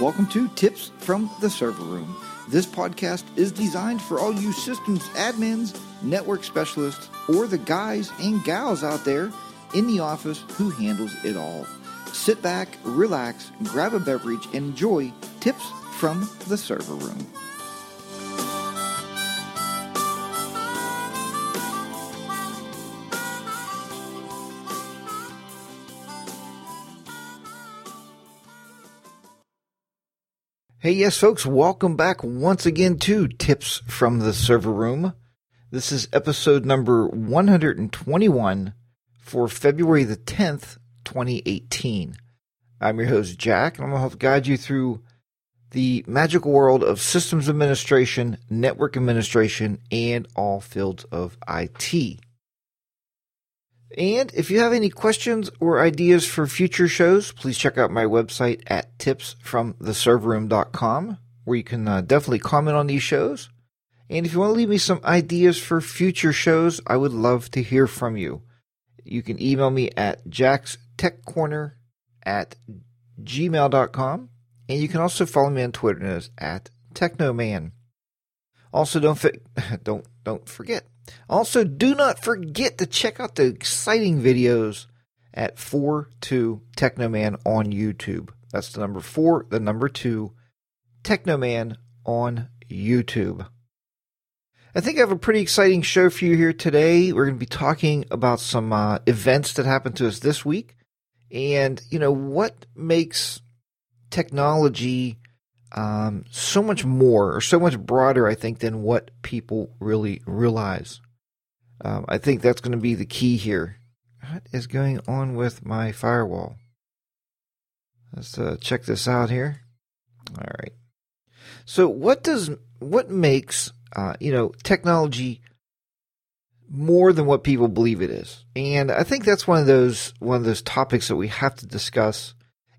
Welcome to Tips from the Server Room. This podcast is designed for all you systems admins, network specialists, or the guys and gals out there in the office who handles it all. Sit back, relax, grab a beverage, and enjoy Tips from the Server Room. Hey, yes, folks, welcome back once again to Tips from the Server Room. This is episode number 121 for February the 10th, 2018. I'm your host, Jack, and I'm going to help guide you through the magical world of systems administration, network administration, and all fields of IT. And if you have any questions or ideas for future shows, please check out my website at tipsfromtheserverroom.com, where you can uh, definitely comment on these shows. And if you want to leave me some ideas for future shows, I would love to hear from you. You can email me at jackstechcorner at gmail.com. And you can also follow me on Twitter as at technoman. Also, don't, fi- don't, don't forget, also, do not forget to check out the exciting videos at 4-2 Technoman on YouTube. That's the number 4, the number 2 Technoman on YouTube. I think I have a pretty exciting show for you here today. We're going to be talking about some uh, events that happened to us this week and, you know, what makes technology um, so much more or so much broader, I think, than what people really realize. Um, I think that's going to be the key here. What is going on with my firewall? Let's uh, check this out here. All right. So, what does what makes uh, you know technology more than what people believe it is? And I think that's one of those one of those topics that we have to discuss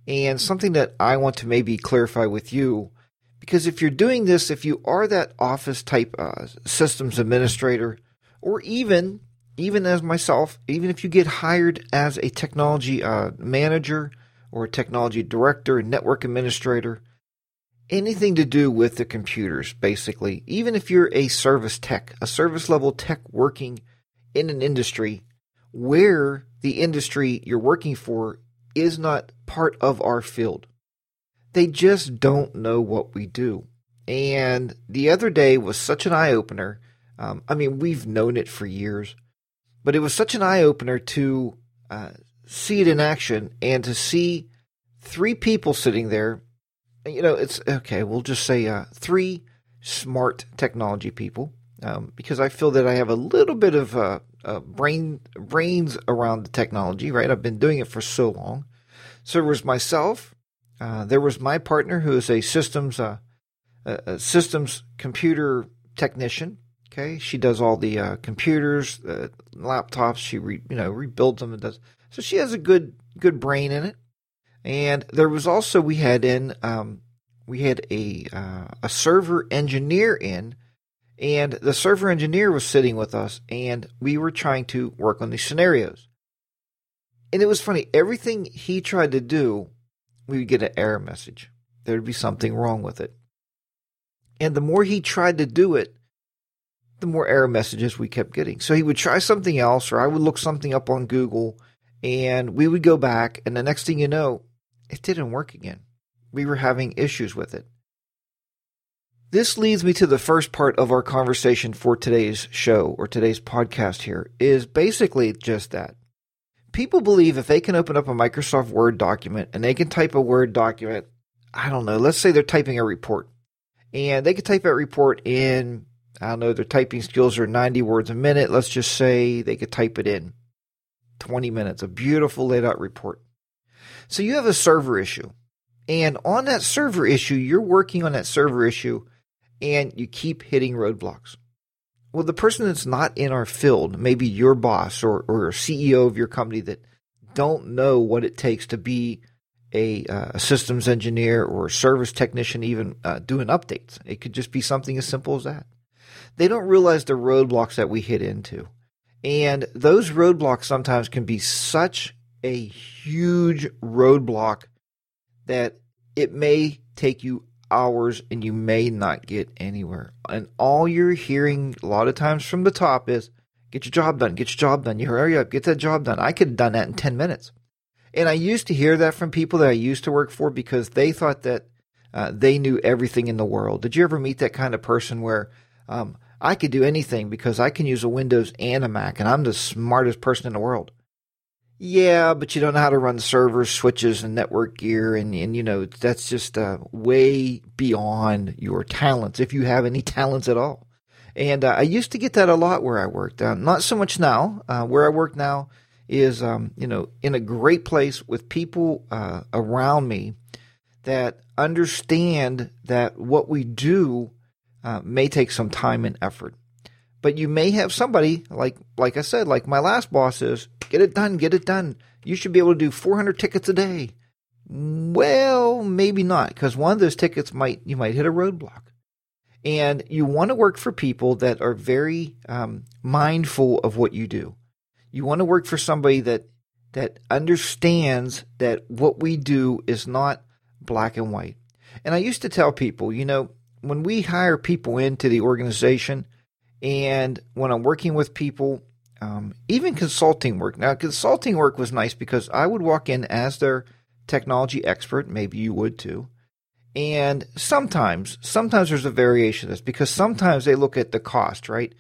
and something that I want to maybe clarify with you. Because if you're doing this, if you are that office type uh, systems administrator, or even even as myself, even if you get hired as a technology uh, manager or a technology director, network administrator, anything to do with the computers, basically, even if you're a service tech, a service level tech working in an industry where the industry you're working for is not part of our field. They just don't know what we do. And the other day was such an eye opener. Um, I mean, we've known it for years, but it was such an eye opener to uh, see it in action and to see three people sitting there. You know, it's okay, we'll just say uh, three smart technology people um, because I feel that I have a little bit of uh, uh, brain brains around the technology. Right, I've been doing it for so long. So there was myself. Uh, there was my partner, who is a systems uh, a systems computer technician. Okay, she does all the uh, computers, laptops. She re, you know rebuilds them and does. So she has a good good brain in it. And there was also we had in um, we had a uh, a server engineer in, and the server engineer was sitting with us, and we were trying to work on these scenarios. And it was funny. Everything he tried to do, we would get an error message. There would be something wrong with it. And the more he tried to do it, the more error messages we kept getting. So he would try something else, or I would look something up on Google, and we would go back, and the next thing you know, it didn't work again. We were having issues with it. This leads me to the first part of our conversation for today's show or today's podcast here is basically just that people believe if they can open up a Microsoft Word document and they can type a Word document, I don't know, let's say they're typing a report and they can type that report in, I don't know, their typing skills are 90 words a minute. Let's just say they could type it in 20 minutes, a beautiful laid out report. So you have a server issue. And on that server issue, you're working on that server issue and you keep hitting roadblocks well, the person that's not in our field, maybe your boss or, or CEO of your company that don't know what it takes to be a, uh, a systems engineer or a service technician, even uh, doing updates. It could just be something as simple as that. They don't realize the roadblocks that we hit into. And those roadblocks sometimes can be such a huge roadblock that it may take you hours and you may not get anywhere. And all you're hearing a lot of times from the top is get your job done, get your job done. You hurry up, get that job done. I could have done that in 10 minutes. And I used to hear that from people that I used to work for because they thought that uh, they knew everything in the world. Did you ever meet that kind of person where um, I could do anything because I can use a Windows and a Mac and I'm the smartest person in the world? Yeah, but you don't know how to run servers, switches, and network gear, and, and you know that's just uh, way beyond your talents, if you have any talents at all. And uh, I used to get that a lot where I worked. Uh, not so much now. Uh, where I work now is, um, you know, in a great place with people uh, around me that understand that what we do uh, may take some time and effort. But you may have somebody like, like I said, like my last boss is, get it done, get it done. You should be able to do 400 tickets a day. Well, maybe not, because one of those tickets might you might hit a roadblock. And you want to work for people that are very um, mindful of what you do. You want to work for somebody that that understands that what we do is not black and white. And I used to tell people, you know, when we hire people into the organization, and when I'm working with people, um, even consulting work. Now, consulting work was nice because I would walk in as their technology expert. Maybe you would too. And sometimes, sometimes there's a variation of this because sometimes they look at the cost, right?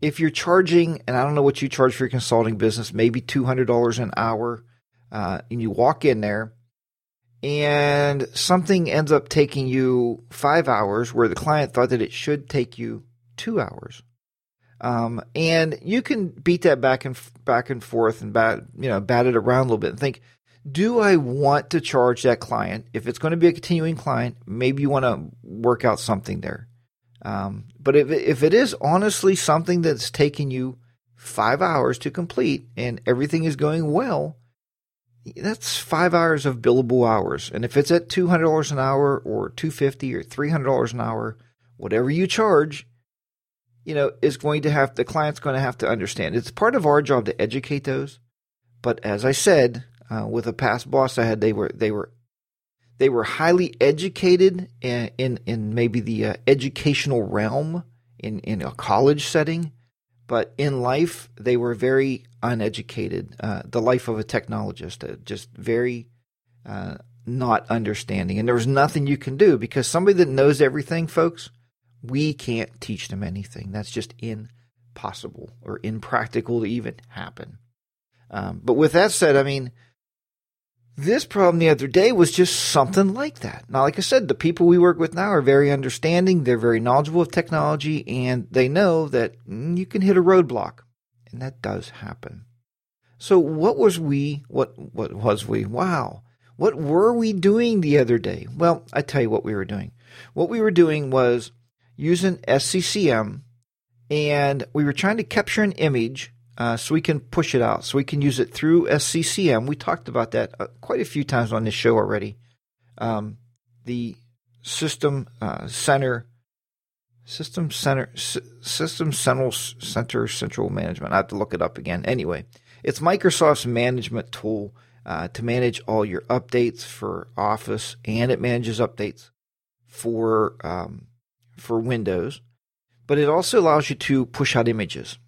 If you're charging, and I don't know what you charge for your consulting business, maybe $200 an hour, uh, and you walk in there and something ends up taking you five hours where the client thought that it should take you two hours. Um, and you can beat that back and back and forth and bat, you know, bat it around a little bit and think, do I want to charge that client? If it's going to be a continuing client, maybe you want to work out something there. Um, but if if it is honestly something that's taking you five hours to complete and everything is going well, that's five hours of billable hours. And if it's at two hundred dollars an hour or two fifty or three hundred dollars an hour, whatever you charge, you know, is going to have the client's going to have to understand. It's part of our job to educate those. But as I said, uh, with a past boss I had, they were they were they were highly educated in in, in maybe the uh, educational realm in in a college setting, but in life they were very uneducated. Uh, the life of a technologist, uh, just very uh, not understanding, and there was nothing you can do because somebody that knows everything, folks, we can't teach them anything. That's just impossible or impractical to even happen. Um, but with that said, I mean this problem the other day was just something like that. Now, like I said, the people we work with now are very understanding. They're very knowledgeable of technology and they know that mm, you can hit a roadblock and that does happen. So what was we, what, what was we? Wow. What were we doing the other day? Well, I tell you what we were doing. What we were doing was using SCCM and we were trying to capture an image uh, so we can push it out, so we can use it through SCCM. We talked about that uh, quite a few times on this show already. Um, the system uh, center, system center, S- system central center central management. I have to look it up again. Anyway, it's Microsoft's management tool uh, to manage all your updates for Office, and it manages updates for um, for Windows, but it also allows you to push out images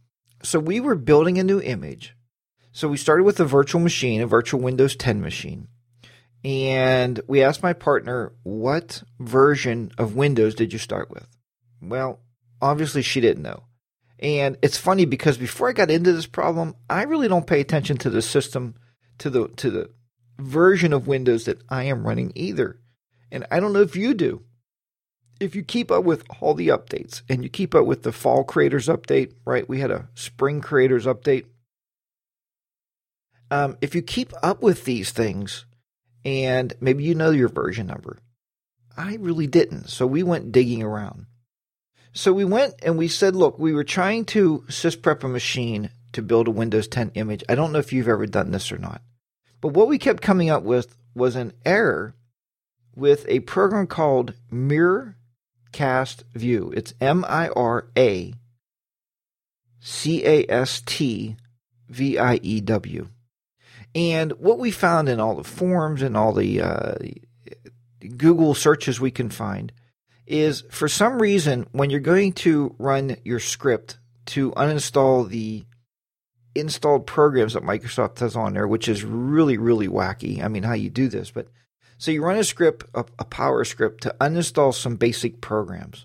so we were building a new image. So we started with a virtual machine, a virtual Windows 10 machine. And we asked my partner, what version of Windows did you start with? Well, obviously she didn't know. And it's funny because before I got into this problem, I really don't pay attention to the system, to the to the version of Windows that I am running either. And I don't know if you do if you keep up with all the updates and you keep up with the fall creators update, right? We had a spring creators update. Um, if you keep up with these things and maybe you know your version number, I really didn't. So we went digging around. So we went and we said, look, we were trying to sysprep a machine to build a Windows 10 image. I don't know if you've ever done this or not. But what we kept coming up with was an error with a program called Mirror Cast View. It's M I R A C A S T V I E W. And what we found in all the forums and all the uh, Google searches we can find is for some reason when you're going to run your script to uninstall the installed programs that Microsoft has on there, which is really, really wacky. I mean, how you do this, but so you run a script, a, a power script to uninstall some basic programs.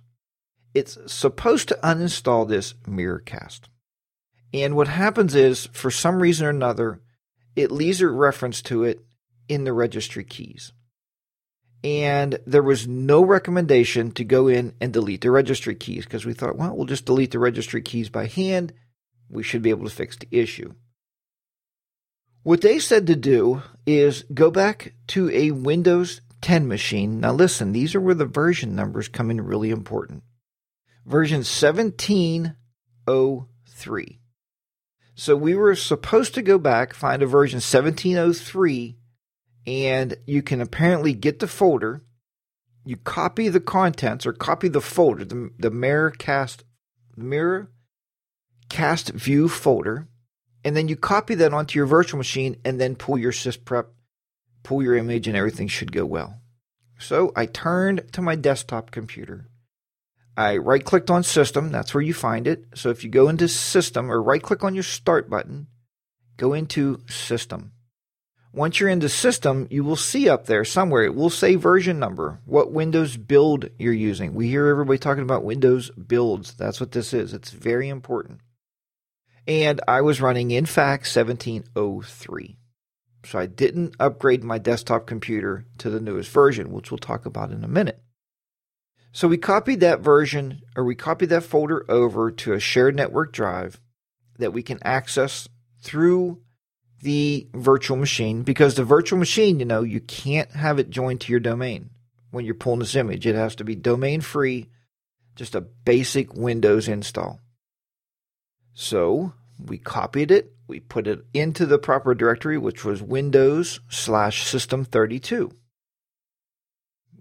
It's supposed to uninstall this Miracast. And what happens is, for some reason or another, it leaves a reference to it in the registry keys. And there was no recommendation to go in and delete the registry keys because we thought, well, we'll just delete the registry keys by hand. We should be able to fix the issue. What they said to do is go back to a Windows 10 machine. Now, listen, these are where the version numbers come in really important. Version 1703. So we were supposed to go back, find a version 1703, and you can apparently get the folder. You copy the contents or copy the folder, the, the Miracast, Mirror Cast View folder, and then you copy that onto your virtual machine and then pull your sysprep, pull your image, and everything should go well. So I turned to my desktop computer I right clicked on system. That's where you find it. So if you go into system or right click on your start button, go into system. Once you're into system, you will see up there somewhere, it will say version number, what Windows build you're using. We hear everybody talking about Windows builds. That's what this is. It's very important. And I was running INFAX 1703. So I didn't upgrade my desktop computer to the newest version, which we'll talk about in a minute. So we copied that version or we copied that folder over to a shared network drive that we can access through the virtual machine because the virtual machine, you know, you can't have it joined to your domain when you're pulling this image. It has to be domain free, just a basic Windows install. So we copied it, we put it into the proper directory, which was Windows slash System 32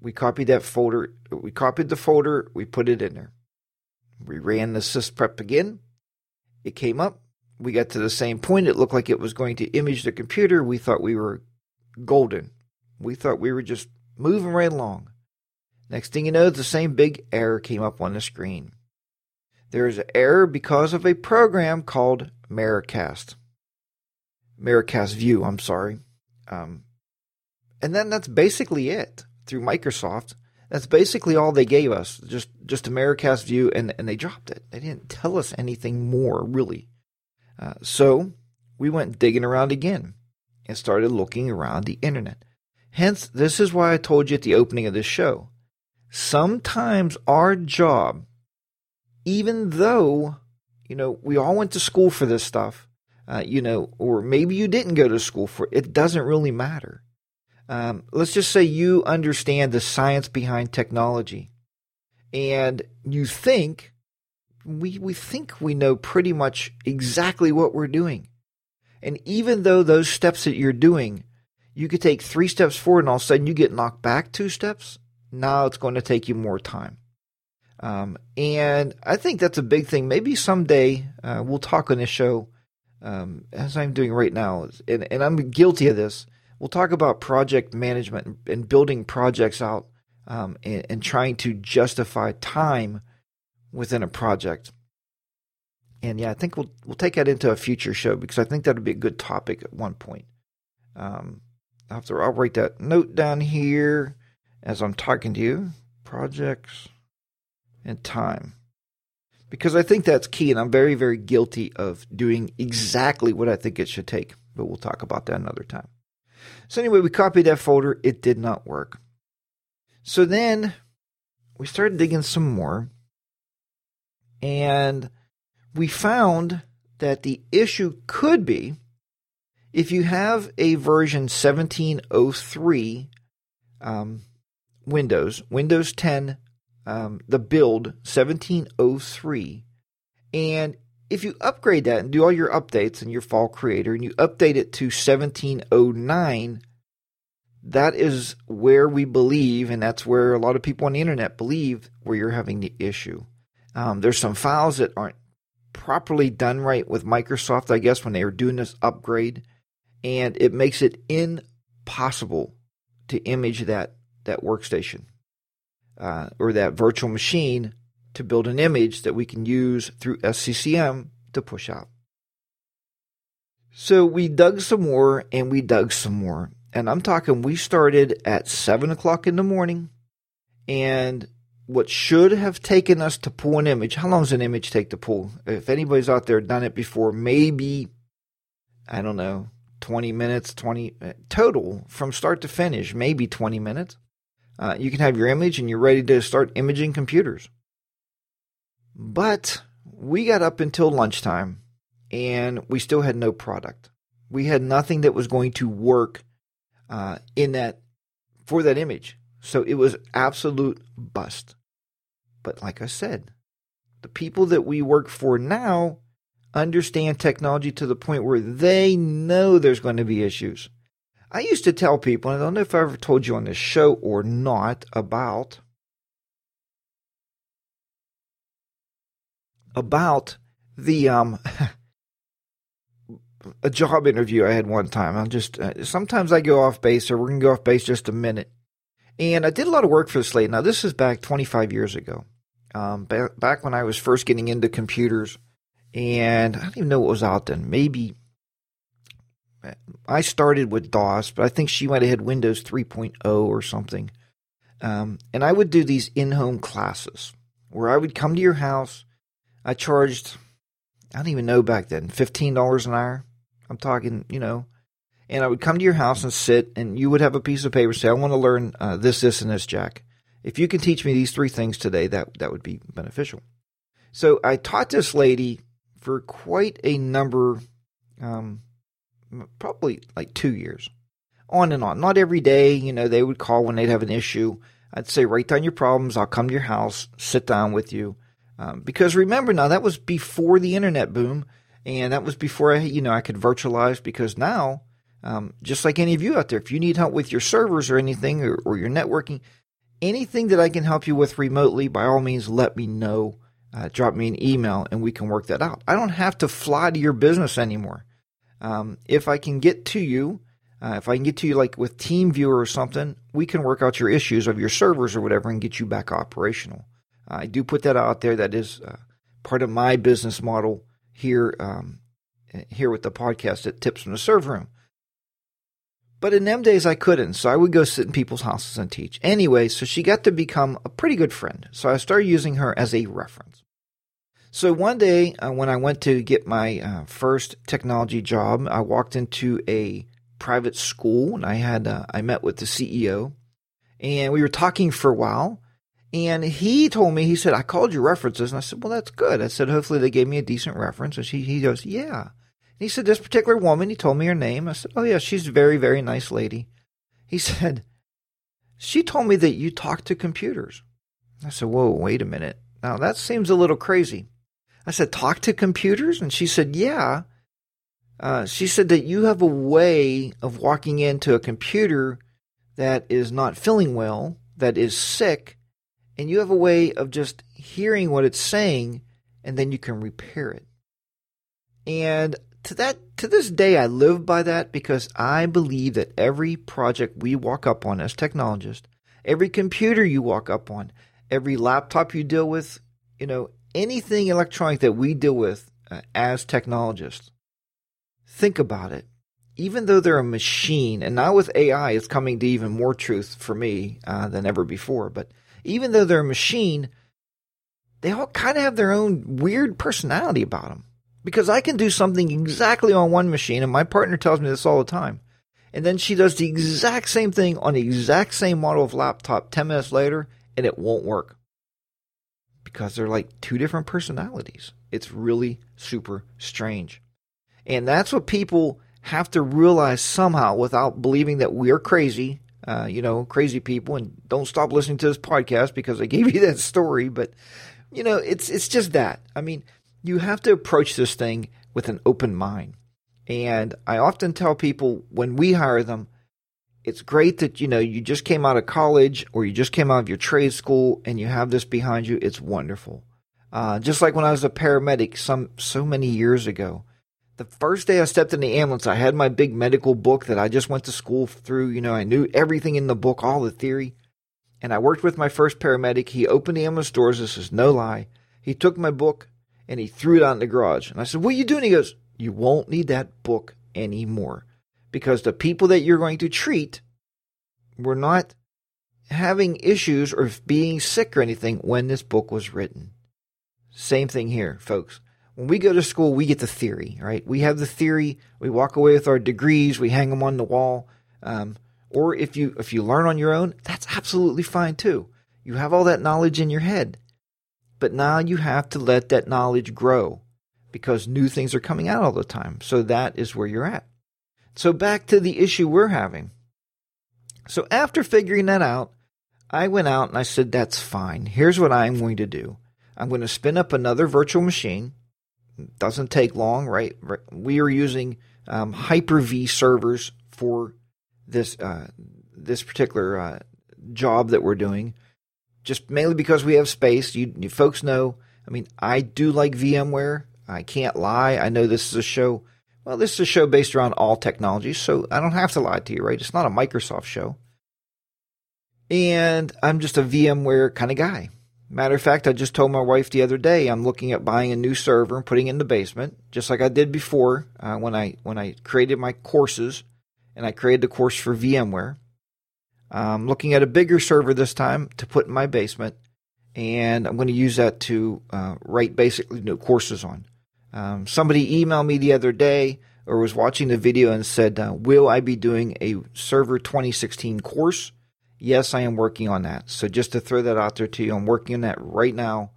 we copied that folder. We copied the folder. We put it in there. We ran the sysprep again. It came up. We got to the same point. It looked like it was going to image the computer. We thought we were golden. We thought we were just moving right along. Next thing you know, the same big error came up on the screen. There is an error because of a program called Miracast. Miracast View, I'm sorry. Um, and then that's basically it through Microsoft. That's basically all they gave us, just just a Miracast view, and and they dropped it. They didn't tell us anything more, really. Uh, so we went digging around again and started looking around the internet. Hence, this is why I told you at the opening of this show. Sometimes our job, even though you know we all went to school for this stuff, uh, you know, or maybe you didn't go to school for it, it doesn't really matter um, let's just say you understand the science behind technology and you think we, we think we know pretty much exactly what we're doing. And even though those steps that you're doing, you could take three steps forward and all of a sudden you get knocked back two steps. Now it's going to take you more time. Um, and I think that's a big thing. Maybe someday uh, we'll talk on this show, um, as I'm doing right now, and, and I'm guilty of this we'll talk about project management and building projects out um, and, and, trying to justify time within a project. And yeah, I think we'll we'll take that into a future show because I think that would be a good topic at one point. Um, to I'll write that note down here as I'm talking to you. Projects and time. Because I think that's key, and I'm very, very guilty of doing exactly what I think it should take. But we'll talk about that another time. So anyway, we copied that folder. It did not work. So then we started digging some more and we found that the issue could be if you have a version 1703 um, Windows, Windows 10, um, the build 1703, and if you upgrade that and do all your updates in your fall creator and you update it to 1709, that is where we believe, and that's where a lot of people on the internet believe where you're having the issue. Um, there's some files that aren't properly done right with Microsoft, I guess, when they are doing this upgrade, and it makes it impossible to image that that workstation uh, or that virtual machine to build an image that we can use through SCCM to push out. So we dug some more and we dug some more. And I'm talking, we started at 7 o'clock in the morning. And what should have taken us to pull an image, how long does an image take to pull? If anybody's out there done it before, maybe, I don't know, 20 minutes, 20 uh, total from start to finish, maybe 20 minutes. Uh, you can have your image and you're ready to start imaging computers. But we got up until lunchtime and we still had no product. We had nothing that was going to work uh, in that for that image. So it was absolute bust. But like I said, the people that we work for now understand technology to the point where they know there's going to be issues. I used to tell people, and I don't know if I ever told you on this show or not, about about the um a job interview I had one time. I'm just uh, sometimes I go off base, or we're gonna go off base just a minute. And I did a lot of work for Slate. Now this is back 25 years ago, um, back when I was first getting into computers, and I don't even know what was out then. Maybe I started with DOS, but I think she might have had Windows 3.0 or something. Um, and I would do these in-home classes where I would come to your house. I charged, I don't even know back then, fifteen dollars an hour. I'm talking, you know, and I would come to your house and sit, and you would have a piece of paper say, "I want to learn uh, this, this, and this, Jack. If you can teach me these three things today, that that would be beneficial." So I taught this lady for quite a number, um, probably like two years, on and on. Not every day, you know, they would call when they'd have an issue. I'd say, write down your problems. I'll come to your house, sit down with you. Um, because remember now, that was before the internet boom. And that was before I, you know, I could virtualize because now, um, just like any of you out there, if you need help with your servers or anything or, or your networking, anything that I can help you with remotely, by all means, let me know. Uh, drop me an email and we can work that out. I don't have to fly to your business anymore. Um, if I can get to you, uh, if I can get to you like with TeamViewer or something, we can work out your issues of your servers or whatever and get you back operational. I do put that out there. That is uh, part of my business model here um, here with the podcast at Tips from the Server Room. But in them days, I couldn't, so I would go sit in people's houses and teach. Anyway, so she got to become a pretty good friend. So I started using her as a reference. So one day, uh, when I went to get my uh, first technology job, I walked into a private school, and I had uh, I met with the CEO, and we were talking for a while. And he told me, he said, I called your references. And I said, well, that's good. I said, hopefully they gave me a decent reference. And he, he goes, yeah. And he said, this particular woman, he told me her name. I said, oh, yeah, she's a very, very nice lady. He said, she told me that you talk to computers. I said, whoa, wait a minute. Now that seems a little crazy. I said, talk to computers? And she said, yeah. Uh, she said that you have a way of walking into a computer that is not feeling well, that is sick, and you have a way of just hearing what it's saying and then you can repair it. And to that to this day I live by that because I believe that every project we walk up on as technologists, every computer you walk up on, every laptop you deal with, you know, anything electronic that we deal with uh, as technologists. Think about it. Even though they're a machine, and now with AI, it's coming to even more truth for me uh, than ever before. But even though they're a machine, they all kind of have their own weird personality about them. Because I can do something exactly on one machine, and my partner tells me this all the time. And then she does the exact same thing on the exact same model of laptop 10 minutes later, and it won't work. Because they're like two different personalities. It's really super strange. And that's what people have to realize somehow without believing that we're crazy uh, you know, crazy people, and don't stop listening to this podcast because I gave you that story. But you know, it's it's just that. I mean, you have to approach this thing with an open mind. And I often tell people when we hire them, it's great that you know you just came out of college or you just came out of your trade school and you have this behind you. It's wonderful. Uh, just like when I was a paramedic some so many years ago, the first day I stepped in the ambulance, I had my big medical book that I just went to school through. You know, I knew everything in the book, all the theory. And I worked with my first paramedic. He opened the ambulance doors. This is no lie. He took my book and he threw it out in the garage. And I said, What are you doing? He goes, You won't need that book anymore because the people that you're going to treat were not having issues or being sick or anything when this book was written. Same thing here, folks. When we go to school, we get the theory, right? We have the theory. We walk away with our degrees. We hang them on the wall. Um, or if you if you learn on your own, that's absolutely fine too. You have all that knowledge in your head. But now you have to let that knowledge grow because new things are coming out all the time. So that is where you're at. So back to the issue we're having. So after figuring that out, I went out and I said, that's fine. Here's what I'm going to do. I'm going to spin up another virtual machine. It doesn't take long, right? We are using um, Hyper-V servers for this uh, this particular uh, job that we're doing, just mainly because we have space. You, you folks know. I mean, I do like VMware. I can't lie. I know this is a show. Well, this is a show based around all technologies, so I don't have to lie to you, right? It's not a Microsoft show. And I'm just a VMware kind of guy. Matter of fact, I just told my wife the other day I'm looking at buying a new server and putting it in the basement, just like I did before uh, when I when I created my courses, and I created the course for VMware. I'm looking at a bigger server this time to put in my basement, and I'm going to use that to uh, write basically new courses on. Um, somebody emailed me the other day or was watching the video and said, uh, "Will I be doing a Server 2016 course?" Yes, I am working on that. So just to throw that out there to you, I'm working on that right now.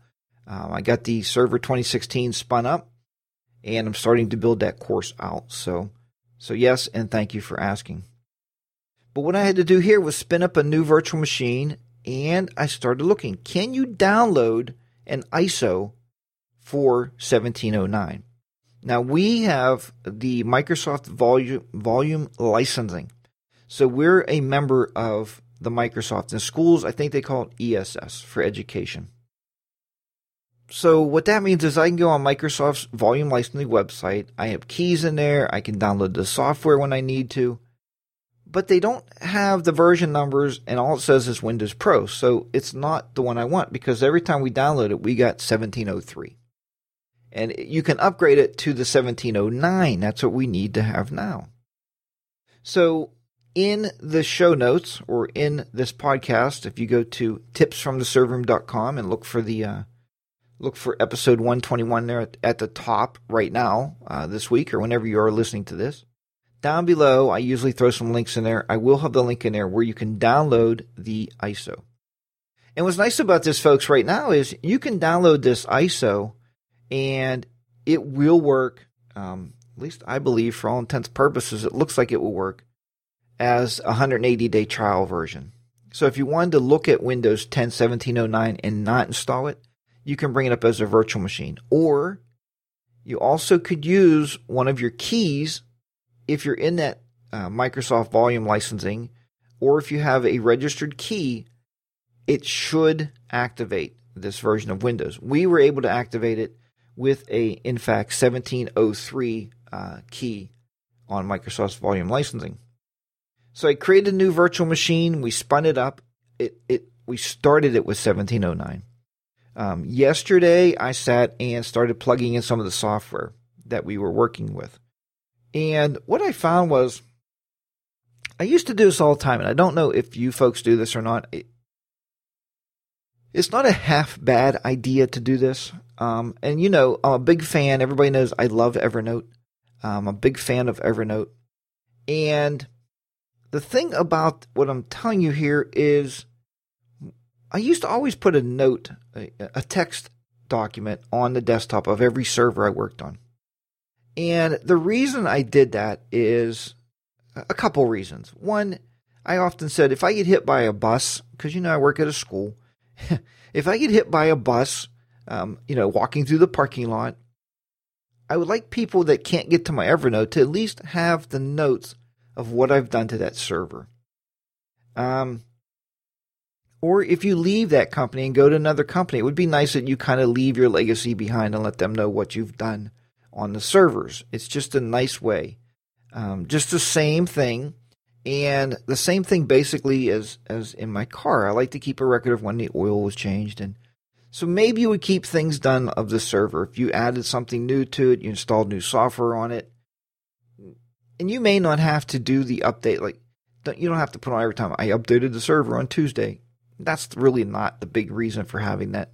Um, I got the server 2016 spun up, and I'm starting to build that course out. So, so yes, and thank you for asking. But what I had to do here was spin up a new virtual machine, and I started looking. Can you download an ISO for 1709? Now we have the Microsoft volume volume licensing. So we're a member of the Microsoft. In schools, I think they call it ESS for education. So what that means is I can go on Microsoft's volume licensing website. I have keys in there. I can download the software when I need to. But they don't have the version numbers and all it says is Windows Pro. So it's not the one I want because every time we download it, we got 1703. And you can upgrade it to the 1709. That's what we need to have now. So in the show notes or in this podcast, if you go to tipsfromtheserverroom.com and look for the uh, look for episode 121 there at, at the top right now uh, this week or whenever you are listening to this. Down below, I usually throw some links in there. I will have the link in there where you can download the ISO. And what's nice about this, folks, right now is you can download this ISO and it will work. Um, at least I believe, for all intents purposes, it looks like it will work as a 180 day trial version. So if you wanted to look at Windows 10 1709 and not install it, you can bring it up as a virtual machine. Or you also could use one of your keys if you're in that uh, Microsoft volume licensing, or if you have a registered key, it should activate this version of Windows. We were able to activate it with a, in fact, 1703 uh, key on Microsoft's volume licensing. So I created a new virtual machine. We spun it up. It it we started it with 1709. Um, yesterday, I sat and started plugging in some of the software that we were working with. And what I found was, I used to do this all the time, and I don't know if you folks do this or not. It, it's not a half bad idea to do this. Um, and you know, I'm a big fan. Everybody knows I love Evernote. I'm a big fan of Evernote. And the thing about what I'm telling you here is I used to always put a note, a, a text document on the desktop of every server I worked on. And the reason I did that is a couple reasons. One, I often said if I get hit by a bus, because you know I work at a school, if I get hit by a bus, um, you know, walking through the parking lot, I would like people that can't get to my Evernote to at least have the notes of what I've done to that server. Um, or if you leave that company and go to another company, it would be nice that you kind of leave your legacy behind and let them know what you've done on the servers. It's just a nice way. Um, just the same thing And the same thing basically as as in my car. I like to keep a record of when the oil was changed and so maybe you would keep things done of the server. If you added something new to it, you installed new software on it, and you may not have to do the update. Like you don't have to put on every time I updated the server on Tuesday. That's really not the big reason for having that.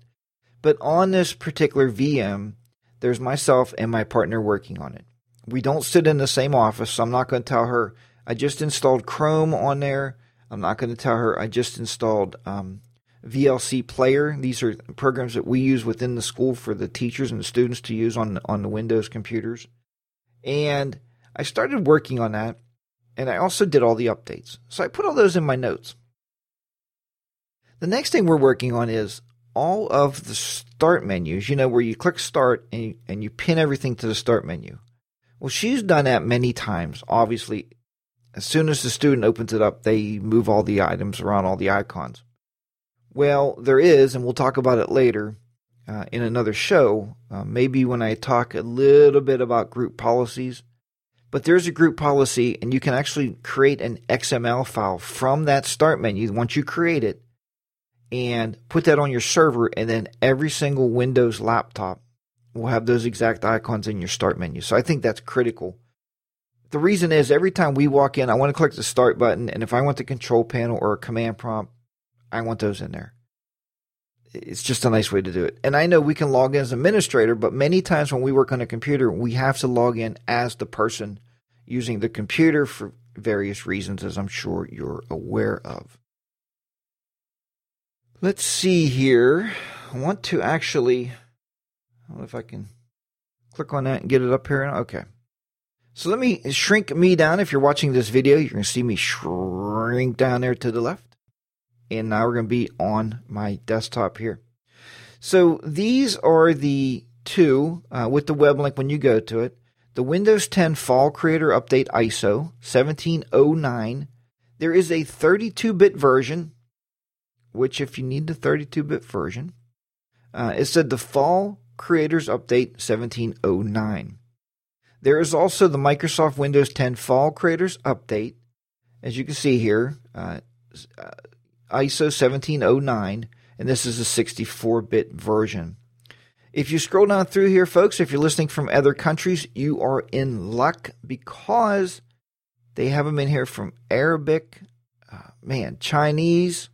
But on this particular VM, there's myself and my partner working on it. We don't sit in the same office, so I'm not going to tell her I just installed Chrome on there. I'm not going to tell her I just installed um, VLC Player. These are programs that we use within the school for the teachers and the students to use on on the Windows computers. And I started working on that, and I also did all the updates. So I put all those in my notes. The next thing we're working on is all of the start menus. You know where you click start and you, and you pin everything to the start menu. Well, she's done that many times. Obviously, as soon as the student opens it up, they move all the items around, all the icons. Well, there is, and we'll talk about it later uh, in another show, uh, maybe when I talk a little bit about group policies. But there's a group policy, and you can actually create an XML file from that start menu once you create it and put that on your server, and then every single Windows laptop will have those exact icons in your start menu. So I think that's critical the reason is every time we walk in, I want to click the start button, and if I want the control panel or a command prompt, I want those in there. It's just a nice way to do it. And I know we can log in as administrator, but many times when we work on a computer, we have to log in as the person using the computer for various reasons, as I'm sure you're aware of. Let's see here. I want to actually, I don't know if I can click on that and get it up here. Okay. So let me shrink me down. If you're watching this video, you're going to see me shrink down there to the left. And now we're going to be on my desktop here. So these are the two uh, with the web link when you go to it. The Windows 10 Fall Creator Update ISO 1709. There is a 32 bit version, which, if you need the 32 bit version, uh, it said the Fall Creators Update 1709. There is also the Microsoft Windows 10 Fall Creators Update. As you can see here, uh, uh ISO 1709, and this is a 64 bit version. If you scroll down through here, folks, if you're listening from other countries, you are in luck because they have them in here from Arabic, uh, man, Chinese,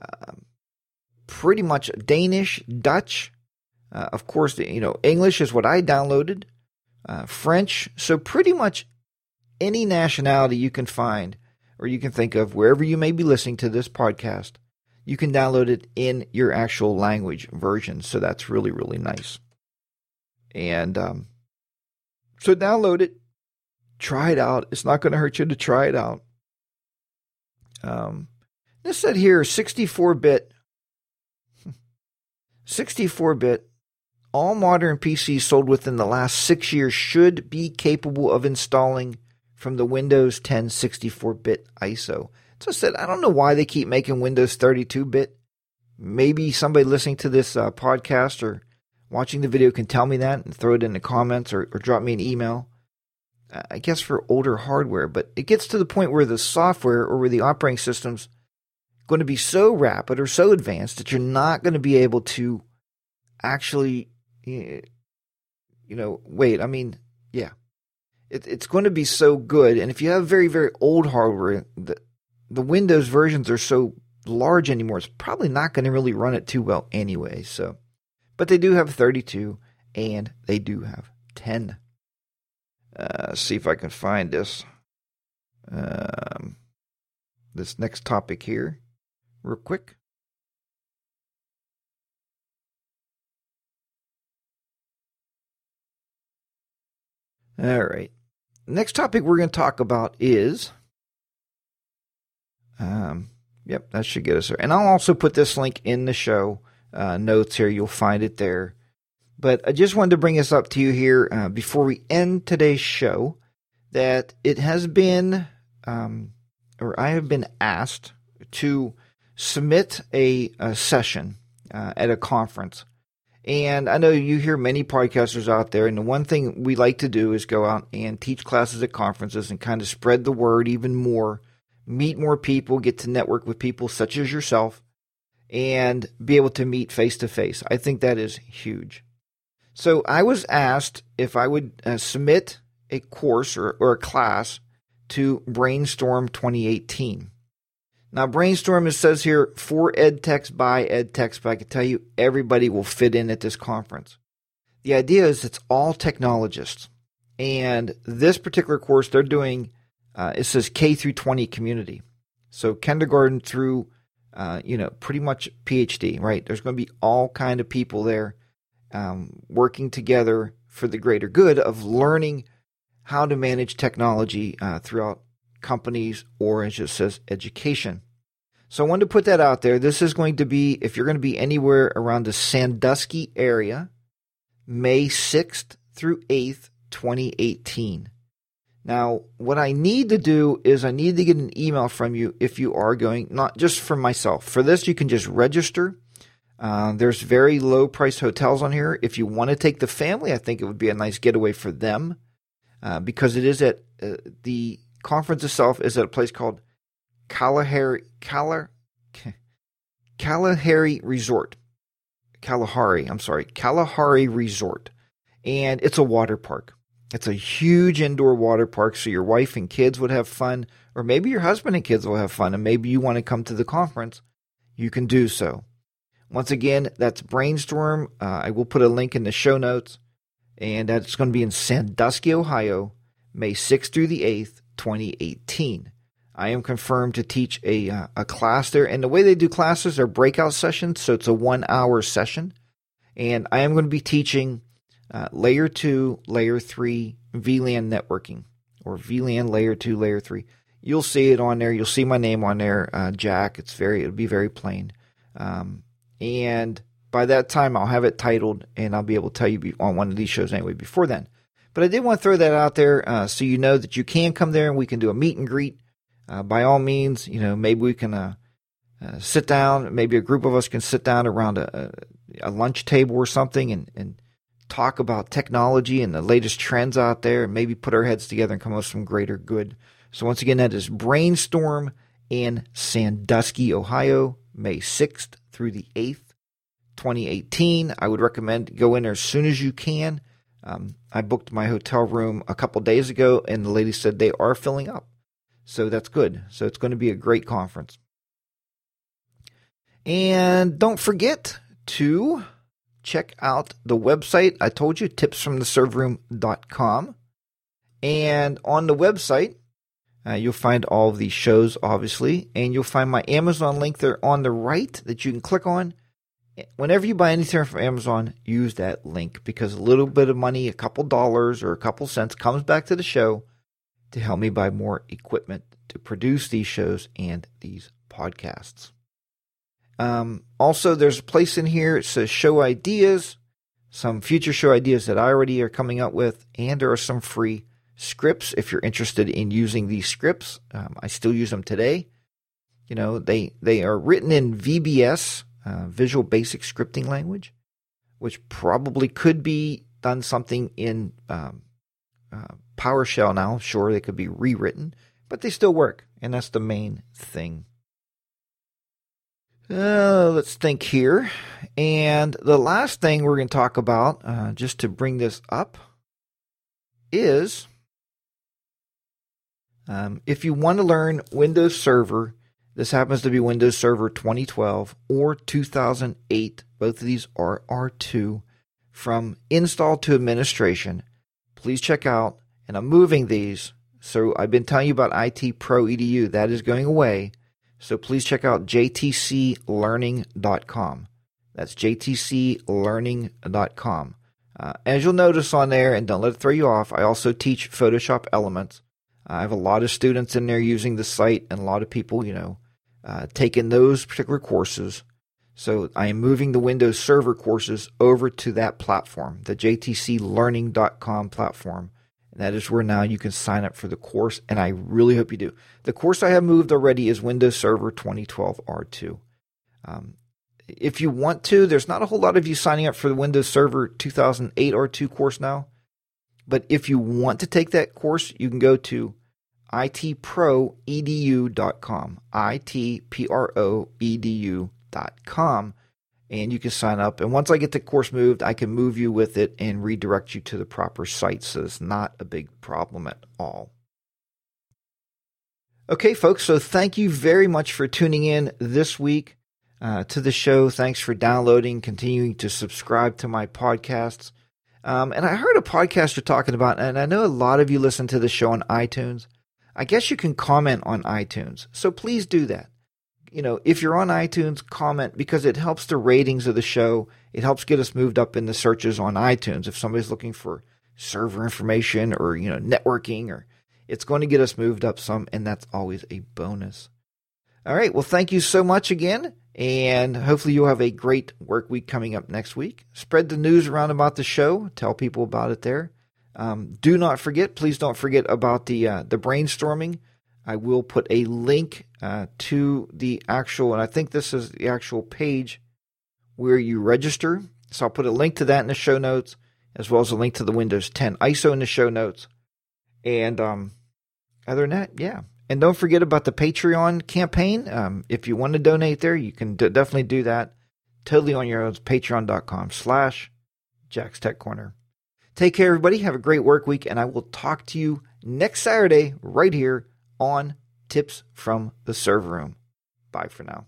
uh, pretty much Danish, Dutch. Uh, of course, you know, English is what I downloaded uh, French. So, pretty much any nationality you can find or you can think of wherever you may be listening to this podcast, you can download it in your actual language version. So, that's really, really nice. And um, so, download it, try it out. It's not going to hurt you to try it out. Um, this said here 64 bit. 64 bit all modern PCs sold within the last six years should be capable of installing from the Windows 10 64 bit ISO. So I said, I don't know why they keep making Windows 32 bit. Maybe somebody listening to this uh, podcast or watching the video can tell me that and throw it in the comments or, or drop me an email. I guess for older hardware, but it gets to the point where the software or where the operating system's going to be so rapid or so advanced that you're not going to be able to actually you know, wait, I mean, yeah, it, it's going to be so good. And if you have very, very old hardware, the, the Windows versions are so large anymore, it's probably not going to really run it too well anyway. So, but they do have 32 and they do have 10. Uh, see if I can find this. Um, this next topic here, real quick. All right. Next topic we're going to talk about is. Um, yep, that should get us there. And I'll also put this link in the show uh, notes here. You'll find it there. But I just wanted to bring this up to you here uh, before we end today's show that it has been, um, or I have been asked to submit a, a session uh, at a conference And I know you hear many podcasters out there, and the one thing we like to do is go out and teach classes at conferences and kind of spread the word even more, meet more people, get to network with people such as yourself, and be able to meet face to face. I think that is huge. So I was asked if I would uh, submit a course or, or a class to Brainstorm 2018. Now, Brainstorm, it says here, for EdTechs by EdTechs, but I can tell you everybody will fit in at this conference. The idea is it's all technologists. And this particular course, they're doing, uh, it says K through 20 community. So kindergarten through, uh, you know, pretty much PhD, right? There's going to be all kind of people there um, working together for the greater good of learning how to manage technology uh, throughout companies or, as it says, education. So I wanted to put that out there. This is going to be, if you're going to be anywhere around the Sandusky area, May 6th through 8th, 2018. Now, what I need to do is I need to get an email from you if you are going, not just for myself. For this, you can just register. Uh, there's very low price hotels on here. If you want to take the family, I think it would be a nice getaway for them uh, because it is at uh, the conference itself is at a place called Kalahari, Kala, Kalahari Resort. Kalahari, I'm sorry, Kalahari Resort. And it's a water park. It's a huge indoor water park, so your wife and kids would have fun, or maybe your husband and kids will have fun, and maybe you want to come to the conference. You can do so. Once again, that's Brainstorm. Uh, I will put a link in the show notes, and that's going to be in Sandusky, Ohio, May 6th through the 8th, 2018. I am confirmed to teach a, uh, a class there. And the way they do classes are breakout sessions. So it's a one hour session. And I am going to be teaching uh, layer two, layer three VLAN networking or VLAN layer two, layer three. You'll see it on there. You'll see my name on there, uh, Jack. It's very, it'll be very plain. Um, and by that time, I'll have it titled and I'll be able to tell you on one of these shows anyway before then. But I did want to throw that out there uh, so you know that you can come there and we can do a meet and greet uh, by all means, you know, maybe we can uh, uh, sit down. Maybe a group of us can sit down around a, a, lunch table or something and, and talk about technology and the latest trends out there, and maybe put our heads together and come up with some greater good. So once again, that is Brainstorm in Sandusky, Ohio, May 6th through the 8th, 2018. I would recommend go in there as soon as you can. Um, I booked my hotel room a couple days ago, and the lady said they are filling up. So that's good. So it's going to be a great conference. And don't forget to check out the website. I told you, tipsfromtheserverroom.com. And on the website, uh, you'll find all these shows, obviously, and you'll find my Amazon link there on the right that you can click on. Whenever you buy anything from Amazon, use that link because a little bit of money, a couple dollars or a couple cents, comes back to the show to help me buy more equipment to produce these shows and these podcasts. Um, also, there's a place in here it says show ideas, some future show ideas that I already are coming up with, and there are some free scripts if you're interested in using these scripts. Um, I still use them today. You know, they they are written in VBS, uh, Visual Basic Scripting Language, which probably could be done something in um, uh, PowerShell now. Sure, they could be rewritten, but they still work, and that's the main thing. Uh, let's think here. And the last thing we're going to talk about, uh, just to bring this up, is um, if you want to learn Windows Server, this happens to be Windows Server 2012 or 2008. Both of these are R2 from install to administration. Please check out and I'm moving these. So I've been telling you about IT Pro EDU. That is going away. So please check out jtclearning.com. That's jtclearning.com. Uh, as you'll notice on there, and don't let it throw you off, I also teach Photoshop Elements. I have a lot of students in there using the site, and a lot of people, you know, uh, taking those particular courses. So I am moving the Windows Server courses over to that platform, the jtclearning.com platform. And that is where now you can sign up for the course, and I really hope you do. The course I have moved already is Windows Server 2012 R2. Um, if you want to, there's not a whole lot of you signing up for the Windows Server 2008 R2 course now. But if you want to take that course, you can go to itproedu.com, itproedu.com, and you can sign up. And once I get the course moved, I can move you with it and redirect you to the proper site. So it's not a big problem at all. Okay, folks, so thank you very much for tuning in this week uh, to the show. Thanks for downloading, continuing to subscribe to my podcasts. Um, and I heard a podcaster talking about, and I know a lot of you listen to the show on iTunes. I guess you can comment on iTunes. So please do that. You know, if you're on iTunes, comment because it helps the ratings of the show. It helps get us moved up in the searches on iTunes. If somebody's looking for server information or, you know, networking or it's going to get us moved up some, and that's always a bonus. All right. Well, thank you so much again. And hopefully you'll have a great work week coming up next week. Spread the news around about the show. Tell people about it there. Um, do not forget, please don't forget about the uh, the brainstorming. I will put a link uh, to the actual, and I think this is the actual page where you register. So I'll put a link to that in the show notes, as well as a link to the Windows 10 ISO in the show notes. And um, other than that, yeah, and don't forget about the Patreon campaign. Um, if you want to donate there, you can d- definitely do that. Totally on your own. Patreon.com slash Jack's Tech Corner. Take care, everybody. Have a great work week, and I will talk to you next Saturday right here on Tips from the Server Room. Bye for now.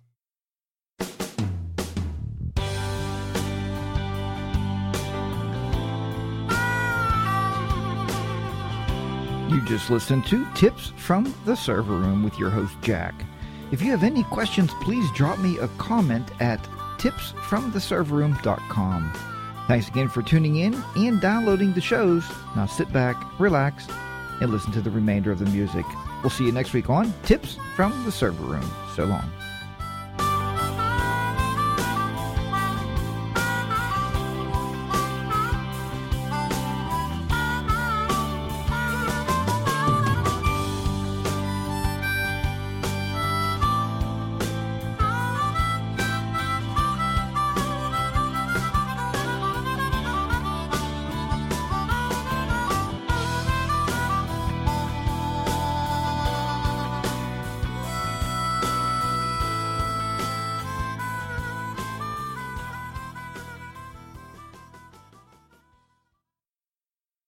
You just listened to Tips from the Server Room with your host, Jack. If you have any questions, please drop me a comment at tipsfromtheserverroom.com. Thanks again for tuning in and downloading the shows. Now sit back, relax, and listen to the remainder of the music. We'll see you next week on Tips from the Server Room. So long.